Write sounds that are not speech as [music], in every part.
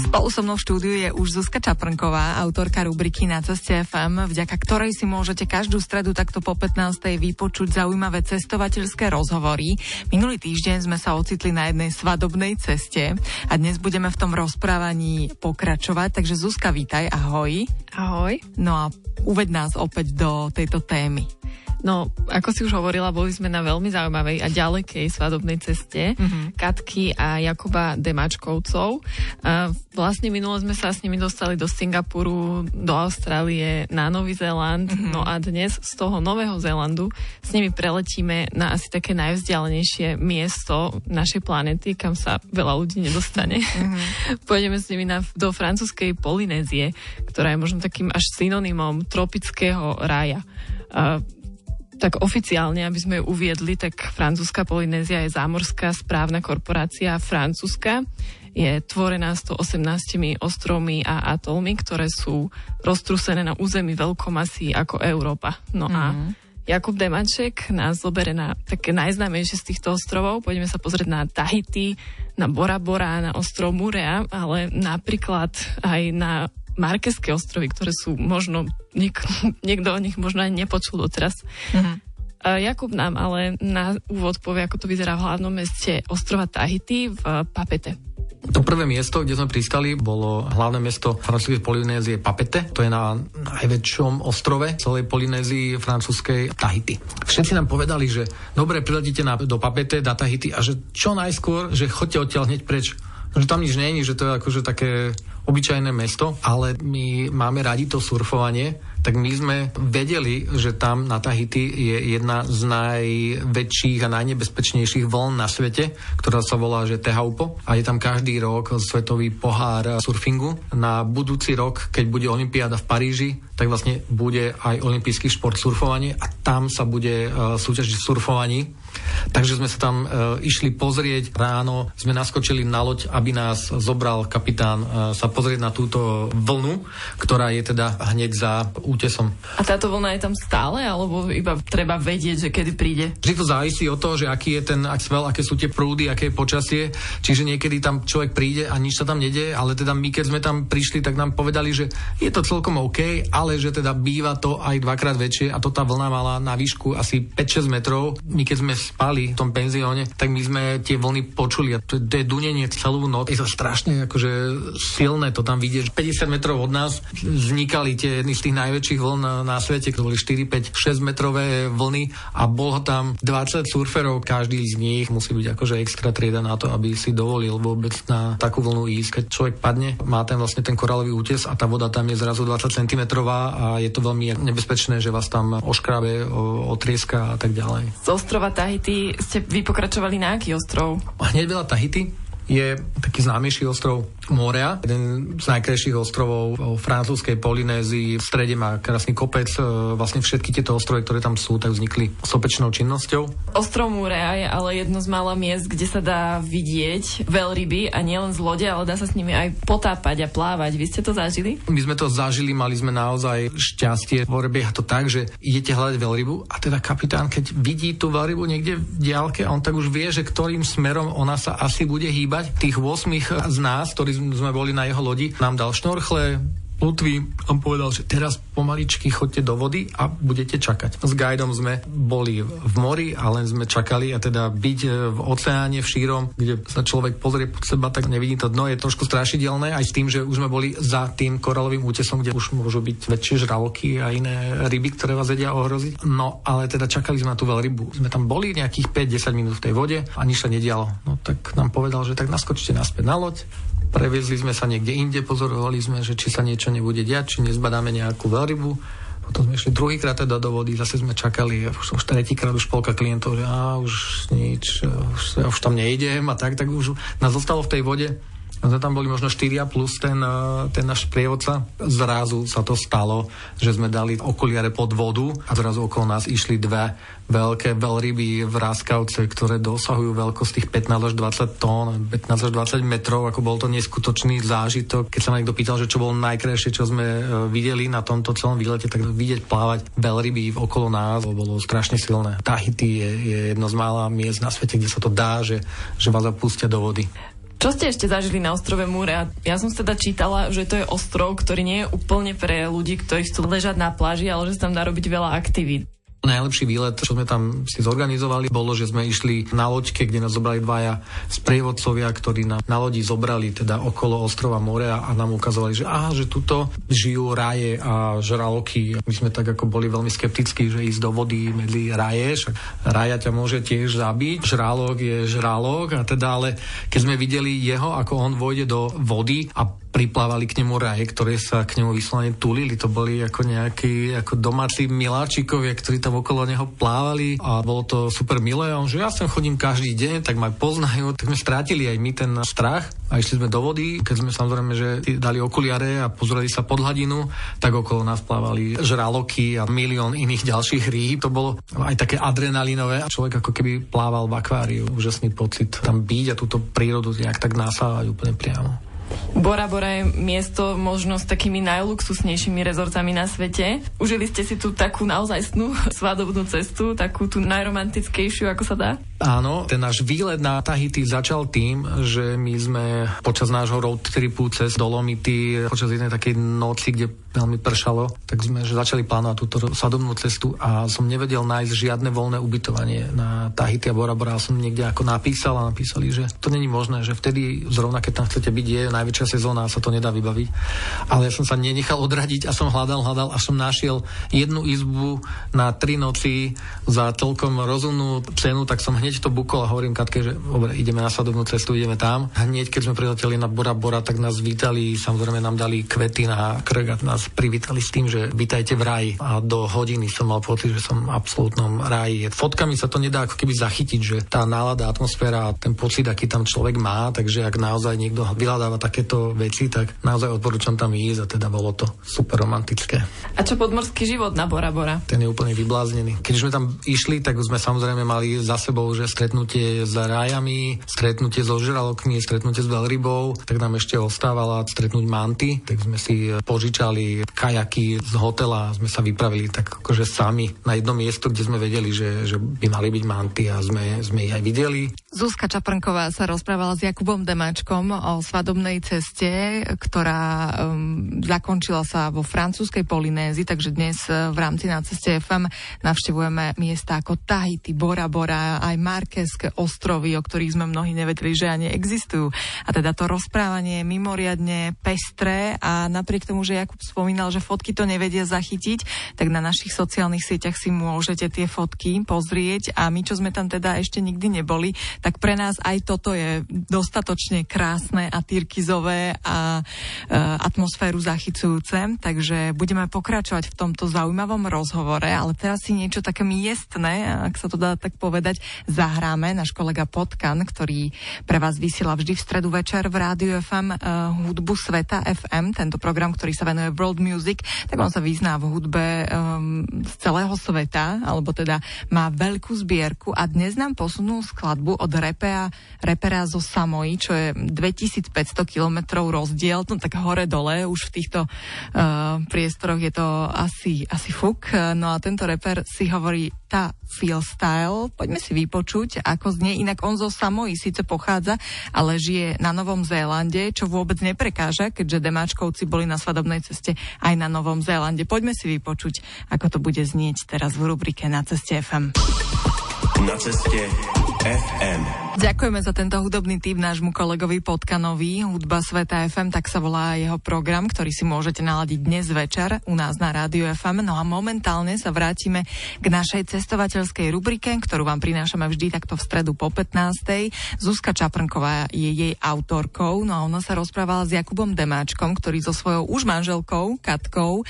Spolu so mnou v štúdiu je už Zuzka Čaprnková, autorka rubriky Na ceste FM, vďaka ktorej si môžete každú stredu takto po 15. vypočuť zaujímavé cestovateľské rozhovory. Minulý týždeň sme sa ocitli na jednej svadobnej ceste a dnes budeme v tom rozprávaní pokračovať. Takže Zuzka, vítaj, ahoj. Ahoj. No a uved nás opäť do tejto témy. No, ako si už hovorila, boli sme na veľmi zaujímavej a ďalekej svadobnej ceste mm-hmm. Katky a Jakuba Demačkovcov. A vlastne minulo sme sa s nimi dostali do Singapuru, do Austrálie, na Nový Zéland. Mm-hmm. No a dnes z toho Nového Zélandu s nimi preletíme na asi také najvzdialenejšie miesto našej planety, kam sa veľa ľudí nedostane. Mm-hmm. [laughs] Pôjdeme s nimi na, do francúzskej Polynézie, ktorá je možno takým až synonymom tropického rája. Uh, tak oficiálne, aby sme ju uviedli, tak francúzska Polynézia je zámorská správna korporácia francúzska. Je tvorená 118 ostrovmi a atolmi, ktoré sú roztrusené na území veľkomasí ako Európa. No mm-hmm. a mhm. Jakub Demaček nás zobere na také najznámejšie z týchto ostrovov. Pôjdeme sa pozrieť na Tahiti, na Bora Bora, na ostrov Murea, ale napríklad aj na Markeské ostrovy, ktoré sú možno, niek- [laughs] niekto o nich možno ani nepočul doteraz. Uh-huh. Jakub nám ale na úvod povie, ako to vyzerá v hlavnom meste ostrova Tahiti v Papete. To prvé miesto, kde sme pristali, bolo hlavné mesto francúzskej Polynézie Papete. To je na najväčšom ostrove celej Polynézii francúzskej Tahiti. Všetci nám povedali, že dobre, priletíte na, do Papete, na Tahiti a že čo najskôr, že chodte odtiaľ hneď preč že tam nič není, že to je akože také obyčajné mesto, ale my máme radi to surfovanie, tak my sme vedeli, že tam na Tahiti je jedna z najväčších a najnebezpečnejších vln na svete, ktorá sa volá, že Tehaupo a je tam každý rok svetový pohár surfingu. Na budúci rok, keď bude Olympiáda v Paríži, tak vlastne bude aj olimpijský šport surfovanie a tam sa bude uh, súťažiť surfovaní Takže sme sa tam e, išli pozrieť ráno, sme naskočili na loď, aby nás zobral kapitán e, sa pozrieť na túto vlnu, ktorá je teda hneď za útesom. A táto vlna je tam stále, alebo iba treba vedieť, že kedy príde? Vždy to závisí od toho, že aký je ten svel, aké sú tie prúdy, aké je počasie. Čiže niekedy tam človek príde a nič sa tam nedie, ale teda my keď sme tam prišli, tak nám povedali, že je to celkom OK, ale že teda býva to aj dvakrát väčšie a to tá vlna mala na výšku asi 5-6 metrov. My keď sme spali v tom penzióne, tak my sme tie vlny počuli a to, to je dunenie celú noc. Je to strašne akože silné, to tam vidieť. 50 metrov od nás vznikali tie jedny z tých najväčších vln na, na svete, to boli 4, 5, 6 metrové vlny a bolo tam 20 surferov, každý z nich musí byť akože extra trieda na to, aby si dovolil vôbec na takú vlnu ísť. Keď človek padne, má ten vlastne ten koralový útes a tá voda tam je zrazu 20 cm a je to veľmi nebezpečné, že vás tam oškrabe, otrieska a tak ďalej. Z ostrova Tahiti ste vy pokračovali na aký ostrov? Hneď veľa Tahiti je taký známejší ostrov Morea, jeden z najkrajších ostrovov v francúzskej Polynézii. V strede má krásny kopec. E, vlastne všetky tieto ostrovy, ktoré tam sú, tak vznikli sopečnou činnosťou. Ostrov Morea je ale jedno z mála miest, kde sa dá vidieť veľryby a nielen z lode, ale dá sa s nimi aj potápať a plávať. Vy ste to zažili? My sme to zažili, mali sme naozaj šťastie. Prebieha to tak, že idete hľadať veľrybu a teda kapitán, keď vidí tú veľrybu niekde v diálke, on tak už vie, že ktorým smerom ona sa asi bude hýbať. Tých 8 z nás, ktorí sme boli na jeho lodi, nám dal šnorchle, plutvy. On povedal, že teraz pomaličky chodte do vody a budete čakať. S guidom sme boli v mori a len sme čakali a teda byť e, v oceáne, v šírom, kde sa človek pozrie pod seba, tak nevidí to dno, je trošku strašidelné aj s tým, že už sme boli za tým koralovým útesom, kde už môžu byť väčšie žraloky a iné ryby, ktoré vás vedia ohroziť. No ale teda čakali sme na tú veľrybu. Sme tam boli nejakých 5-10 minút v tej vode a nič sa nedialo. No tak nám povedal, že tak naskočte naspäť na loď, Previezli sme sa niekde inde, pozorovali sme, že či sa niečo nebude diať, či nezbadáme nejakú veľrybu. Potom sme išli druhýkrát teda do vody, zase sme čakali, už, už tretíkrát už polka klientov, že á, už nič, už, už tam nejdem a tak, tak už nás zostalo v tej vode No tam boli možno 4 plus ten, eh, ten náš prievodca. Zrazu sa to stalo, že sme dali okuliare pod vodu a zrazu okolo nás išli dve veľké veľryby v ráskavce, ktoré dosahujú veľkosť tých 15 až 20 tón, 15 až 20 metrov, ako bol to neskutočný zážitok. Keď sa ma niekto pýtal, že čo bolo najkrajšie, čo sme eh, videli na tomto celom výlete, tak vidieť plávať veľryby okolo nás bolo strašne silné. Tahiti je, je jedno z mála miest na svete, kde sa to dá, že, že vás zapustia do vody. Čo ste ešte zažili na ostrove Múre? Ja som teda čítala, že to je ostrov, ktorý nie je úplne pre ľudí, ktorí chcú ležať na pláži, ale že sa tam dá robiť veľa aktivít. Najlepší výlet, čo sme tam si zorganizovali, bolo, že sme išli na loďke, kde nás zobrali dvaja sprievodcovia, ktorí na, na lodi zobrali teda okolo ostrova Morea a nám ukazovali, že aha, že tuto žijú raje a žraloky. My sme tak ako boli veľmi skeptickí, že ísť do vody medzi raje, však raja ťa môže tiež zabiť, žralok je žralok a teda ale keď sme videli jeho, ako on vojde do vody a priplávali k nemu raje, ktoré sa k nemu vyslovene tulili. To boli ako nejakí ako domáci miláčikovia, ktorí tam okolo neho plávali a bolo to super milé. On, že ja sem chodím každý deň, tak ma poznajú. Tak sme strátili aj my ten strach a išli sme do vody. Keď sme samozrejme, že dali okuliare a pozreli sa pod hladinu, tak okolo nás plávali žraloky a milión iných ďalších rýb. To bolo aj také adrenalinové. Človek ako keby plával v akváriu. Úžasný pocit tam byť a túto prírodu nejak tak nasávať úplne priamo. Bora Bora je miesto možno s takými najluxusnejšími rezortami na svete. Užili ste si tu takú naozaj snú [laughs] svadobnú cestu, takú tú najromantickejšiu, ako sa dá? Áno, ten náš výlet na Tahiti začal tým, že my sme počas nášho road tripu cez Dolomity, počas jednej takej noci, kde veľmi pršalo, tak sme že začali plánovať túto sadobnú cestu a som nevedel nájsť žiadne voľné ubytovanie na Tahiti a Bora Bora. Som niekde ako napísal a napísali, že to není možné, že vtedy zrovna keď tam chcete byť je najväčšia sezóna sa to nedá vybaviť. Ale ja som sa nenechal odradiť a som hľadal, hľadal a som našiel jednu izbu na tri noci za celkom rozumnú cenu, tak som hneď to bukol a hovorím Katke, že dobre, ideme na sadobnú cestu, ideme tam. Hneď keď sme prileteli na Bora Bora, tak nás vítali, samozrejme nám dali kvety na krk a nás privítali s tým, že vítajte v raji a do hodiny som mal pocit, že som v absolútnom raji. Fotkami sa to nedá ako keby zachytiť, že tá nálada, atmosféra a ten pocit, aký tam človek má, takže ak naozaj niekto vyhľadáva takéto veci, tak naozaj odporúčam tam ísť a teda bolo to super romantické. A čo podmorský život na Bora Bora? Ten je úplne vybláznený. Keď sme tam išli, tak sme samozrejme mali za sebou, že stretnutie s rajami, stretnutie so žralokmi, stretnutie s veľrybou, tak nám ešte ostávalo stretnúť manty, tak sme si požičali kajaky z hotela, sme sa vypravili tak akože sami na jedno miesto, kde sme vedeli, že, že by mali byť manty a sme, sme ich aj videli. Zuzka Čaprnková sa rozprávala s Jakubom Demáčkom o svadobnej ceste, ktorá um, zakončila sa vo francúzskej Polynézii, takže dnes uh, v rámci na ceste FM navštevujeme miesta ako Tahiti, Bora Bora, aj Markeské ostrovy, o ktorých sme mnohí nevedeli, že ani existujú. A teda to rozprávanie je mimoriadne pestré a napriek tomu, že Jakub spomínal, že fotky to nevedia zachytiť, tak na našich sociálnych sieťach si môžete tie fotky pozrieť a my, čo sme tam teda ešte nikdy neboli, tak pre nás aj toto je dostatočne krásne a tyrkizové a e, atmosféru zachycujúce, takže budeme pokračovať v tomto zaujímavom rozhovore, ale teraz si niečo také miestne, ak sa to dá tak povedať, zahráme. Náš kolega Potkan, ktorý pre vás vysiela vždy v stredu večer v Rádiu FM e, hudbu Sveta FM, tento program, ktorý sa venuje World Music, tak on sa vyzná v hudbe um, z celého sveta, alebo teda má veľkú zbierku a dnes nám posunul skladbu od repera, repera zo Samoji, čo je 2500 kilometrov rozdiel, no tak hore-dole, už v týchto uh, priestoroch je to asi, asi fuk. No a tento reper si hovorí tá Feel Style. Poďme si vypočuť, ako znie. Inak on zo Samoji síce pochádza, ale žije na Novom Zélande, čo vôbec neprekáža, keďže demáčkovci boli na svadobnej ceste aj na Novom Zélande. Poďme si vypočuť, ako to bude znieť teraz v rubrike Na ceste FM. Na ceste FM. Ďakujeme za tento hudobný tip nášmu kolegovi Potkanovi. Hudba Sveta FM, tak sa volá jeho program, ktorý si môžete naladiť dnes večer u nás na Rádiu FM. No a momentálne sa vrátime k našej cestovateľskej rubrike, ktorú vám prinášame vždy takto v stredu po 15. Zuzka Čaprnková je jej autorkou, no a ona sa rozprávala s Jakubom Demáčkom, ktorý so svojou už manželkou, Katkou, e,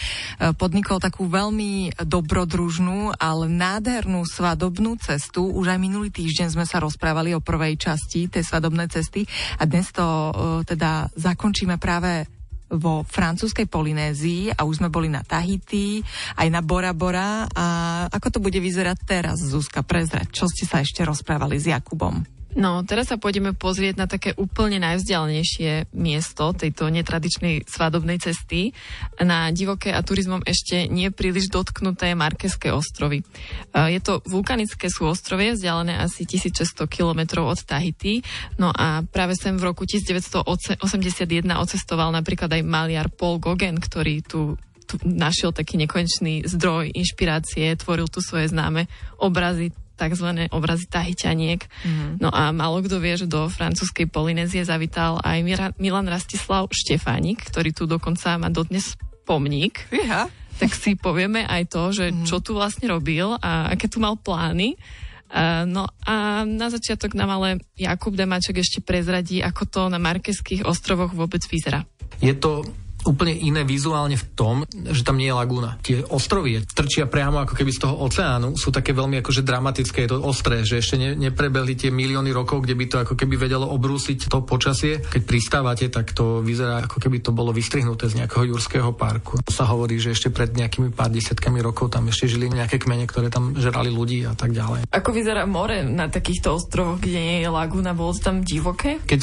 podnikol takú veľmi dobrodružnú, ale nádhernú svadobnú cestu. Už aj minulý týždeň sme sa rozprávali o prvej časti tej svadobnej cesty a dnes to uh, teda zakončíme práve vo francúzskej Polynézii a už sme boli na Tahiti, aj na Bora Bora. A ako to bude vyzerať teraz, Zuzka, prezrať, čo ste sa ešte rozprávali s Jakubom? No, teraz sa pôjdeme pozrieť na také úplne najvzdialnejšie miesto tejto netradičnej svadobnej cesty, na divoké a turizmom ešte nie príliš dotknuté Markeské ostrovy. Je to vulkanické súostrovie, vzdialené asi 1600 km od Tahiti, no a práve sem v roku 1981 ocestoval napríklad aj maliar Paul Gauguin, ktorý tu našiel taký nekonečný zdroj inšpirácie, tvoril tu svoje známe obrazy tzv. obrazy tahyťaniek. Mm-hmm. No a málo kto vie, že do francúzskej Polynézie zavítal aj Milan Rastislav Štefánik, ktorý tu dokonca má dodnes pomník. Ja. Tak si povieme aj to, že mm-hmm. čo tu vlastne robil a aké tu mal plány. Uh, no a na začiatok nám ale Jakub Demaček ešte prezradí, ako to na Markeských ostrovoch vôbec vyzerá. Je to úplne iné vizuálne v tom, že tam nie je lagúna. Tie ostrovy trčia priamo ako keby z toho oceánu, sú také veľmi akože dramatické, je to ostré, že ešte ne, neprebehli tie milióny rokov, kde by to ako keby vedelo obrúsiť to počasie. Keď pristávate, tak to vyzerá ako keby to bolo vystrihnuté z nejakého jurského parku. Sa hovorí, že ešte pred nejakými pár desiatkami rokov tam ešte žili nejaké kmene, ktoré tam žrali ľudí a tak ďalej. Ako vyzerá more na takýchto ostrovoch, kde nie je lagúna, bolo tam divoké? Keď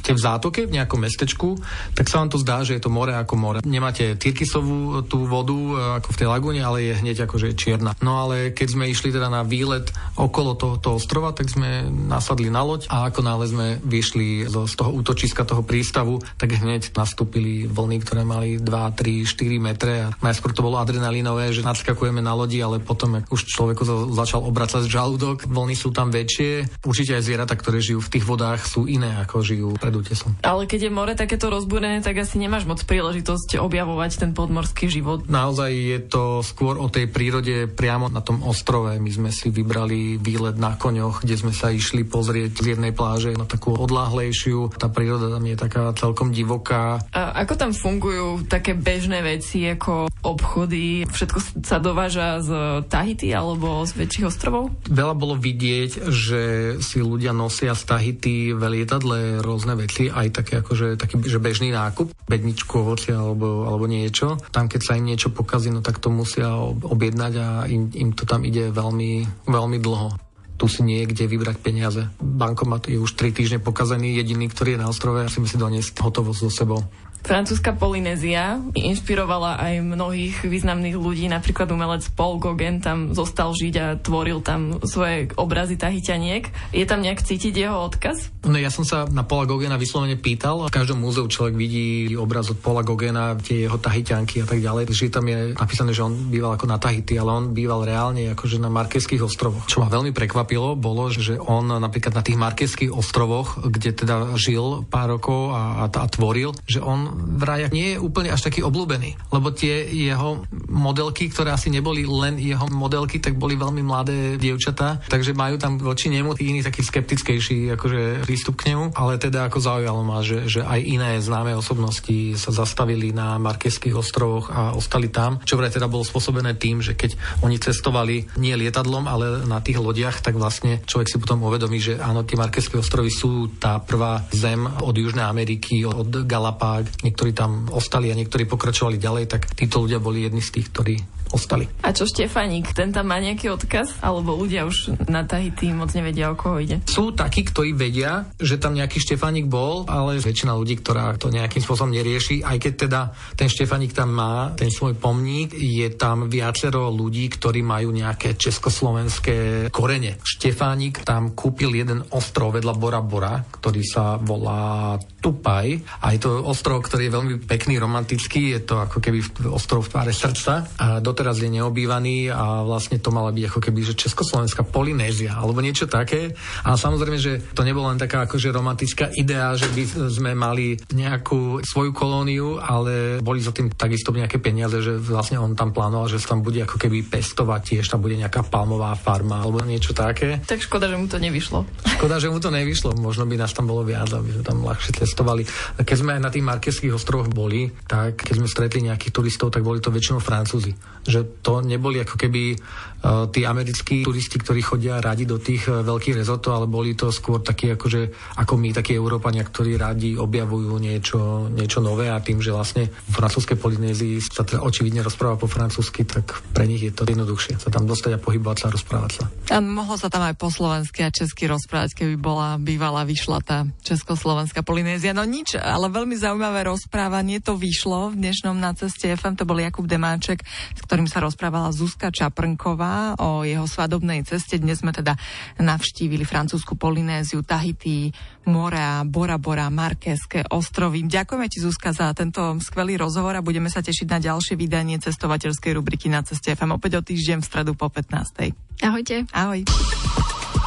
ste v zátoke, v nejakom mestečku, tak sa vám to zdá, že je to more more ako more. Nemáte tyrkysovú tú vodu e, ako v tej lagúne, ale je hneď akože čierna. No ale keď sme išli teda na výlet okolo tohoto ostrova, tak sme nasadli na loď a ako náhle sme vyšli z, z toho útočiska toho prístavu, tak hneď nastúpili vlny, ktoré mali 2, 3, 4 metre a najskôr to bolo adrenalinové, že nadskakujeme na lodi, ale potom už človeku začal obracať žalúdok, vlny sú tam väčšie. Určite aj zvieratá, ktoré žijú v tých vodách, sú iné ako žijú pred útesom. Ale keď je more takéto rozbúrené, tak asi nemáš moc pri príležitosť objavovať ten podmorský život. Naozaj je to skôr o tej prírode priamo na tom ostrove. My sme si vybrali výlet na koňoch, kde sme sa išli pozrieť z jednej pláže na takú odláhlejšiu. Tá príroda tam je taká celkom divoká. A ako tam fungujú také bežné veci ako obchody? Všetko sa dováža z Tahiti alebo z väčších ostrovov? Veľa bolo vidieť, že si ľudia nosia z Tahiti v lietadle rôzne veci, aj také akože taký že bežný nákup, bedničku ovocia alebo, alebo niečo. Tam, keď sa im niečo pokazí, no tak to musia objednať a im, im to tam ide veľmi, veľmi dlho tu si nie je kde vybrať peniaze. Bankomat je už 3 týždne pokazený, jediný, ktorý je na ostrove a si musí doniesť hotovosť so sebou. Francúzska Polynézia inšpirovala aj mnohých významných ľudí, napríklad umelec Paul Gauguin tam zostal žiť a tvoril tam svoje obrazy tahyťaniek. Je tam nejak cítiť jeho odkaz? No ja som sa na Paula Gauguina vyslovene pýtal. V každom múzeu človek vidí obraz od Paula Gauguina, tie jeho tahyťanky a tak ďalej. Že tam je napísané, že on býval ako na Tahiti, ale on býval reálne akože na Markeských ostrovoch. Čo ma veľmi prekvapilo, bolo, že on napríklad na tých Markeských ostrovoch, kde teda žil pár rokov a, a, a tvoril, že on vraj nie je úplne až taký obľúbený, lebo tie jeho modelky, ktoré asi neboli len jeho modelky, tak boli veľmi mladé dievčatá, takže majú tam voči nemu iný taký skeptickejší akože prístup k nemu, ale teda ako zaujalo ma, že, že aj iné známe osobnosti sa zastavili na Markeských ostrovoch a ostali tam, čo vraj teda bolo spôsobené tým, že keď oni cestovali nie lietadlom, ale na tých lodiach, tak vlastne človek si potom uvedomí, že áno, tie Markeské ostrovy sú tá prvá zem od Južnej Ameriky, od Galapág, niektorí tam ostali a niektorí pokračovali ďalej, tak títo ľudia boli jedni z tých, ktorí ostali. A čo Štefaník, ten tam má nejaký odkaz? Alebo ľudia už na Tahiti moc nevedia, o koho ide? Sú takí, ktorí vedia, že tam nejaký Štefaník bol, ale väčšina ľudí, ktorá to nejakým spôsobom nerieši, aj keď teda ten Štefaník tam má ten svoj pomník, je tam viacero ľudí, ktorí majú nejaké československé korene. Štefánik tam kúpil jeden ostrov vedľa Bora Bora, ktorý sa volá Tupaj. A je to ostrov, ktorý je veľmi pekný, romantický. Je to ako keby ostrov v tváre srdca. A doteraz je neobývaný a vlastne to mala byť ako keby, že Československá Polynézia alebo niečo také. A samozrejme, že to nebola len taká akože romantická idea, že by sme mali nejakú svoju kolóniu, ale boli za tým takisto nejaké peniaze, že vlastne on tam plánoval, že sa tam bude ako keby pestovať tiež, tam bude nejaká palmová farma alebo niečo také. Tak škoda, že mu to nevyšlo. Škoda, že mu to nevyšlo. Možno by nás tam bolo viac, aby sme tam ľahšie cestovali. Keď sme aj na tých Markeských ostrovoch boli, tak keď sme stretli nejakých turistov, tak boli to väčšinou Francúzi. Že to neboli ako keby uh, tí americkí turisti, ktorí chodia radi do tých uh, veľkých rezortov, ale boli to skôr takí akože, ako my, takí Európania, ktorí radi objavujú niečo, niečo nové a tým, že vlastne v francúzskej Polynézii sa teda očividne rozpráva po francúzsky, tak pre nich je to jednoduchšie sa tam dostať a pohybovať sa a rozprávať sa. A mohlo sa tam aj po slovensky a česky rozprávať, keby bola bývala vyšla tá československá Polynézia. No nič, ale veľmi zaujímavé rozprávanie to vyšlo v dnešnom na ceste FM. To bol Jakub Demáček, s ktorým sa rozprávala Zuzka Čaprnková o jeho svadobnej ceste. Dnes sme teda navštívili francúzsku Polynéziu, Tahiti, Morea, Bora Bora, Markeské ostrovy. Ďakujeme ti Zuzka za tento skvelý rozhovor a budeme sa tešiť na ďalšie vydanie cestovateľskej rubriky na ceste FM opäť o týždeň v stredu po 15. Ahojte. Ahoj.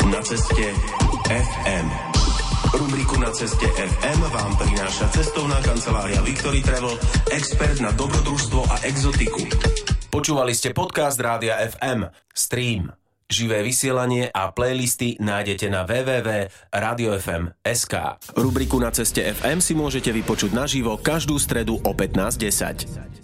Na ceste FM. Rubriku Na ceste FM vám prináša cestovná kancelária Victory Travel, expert na dobrodružstvo a exotiku. Počúvali ste podcast Rádia FM. Stream. Živé vysielanie a playlisty nájdete na www.radiofm.sk. Rubriku Na ceste FM si môžete vypočuť naživo každú stredu o 15.10.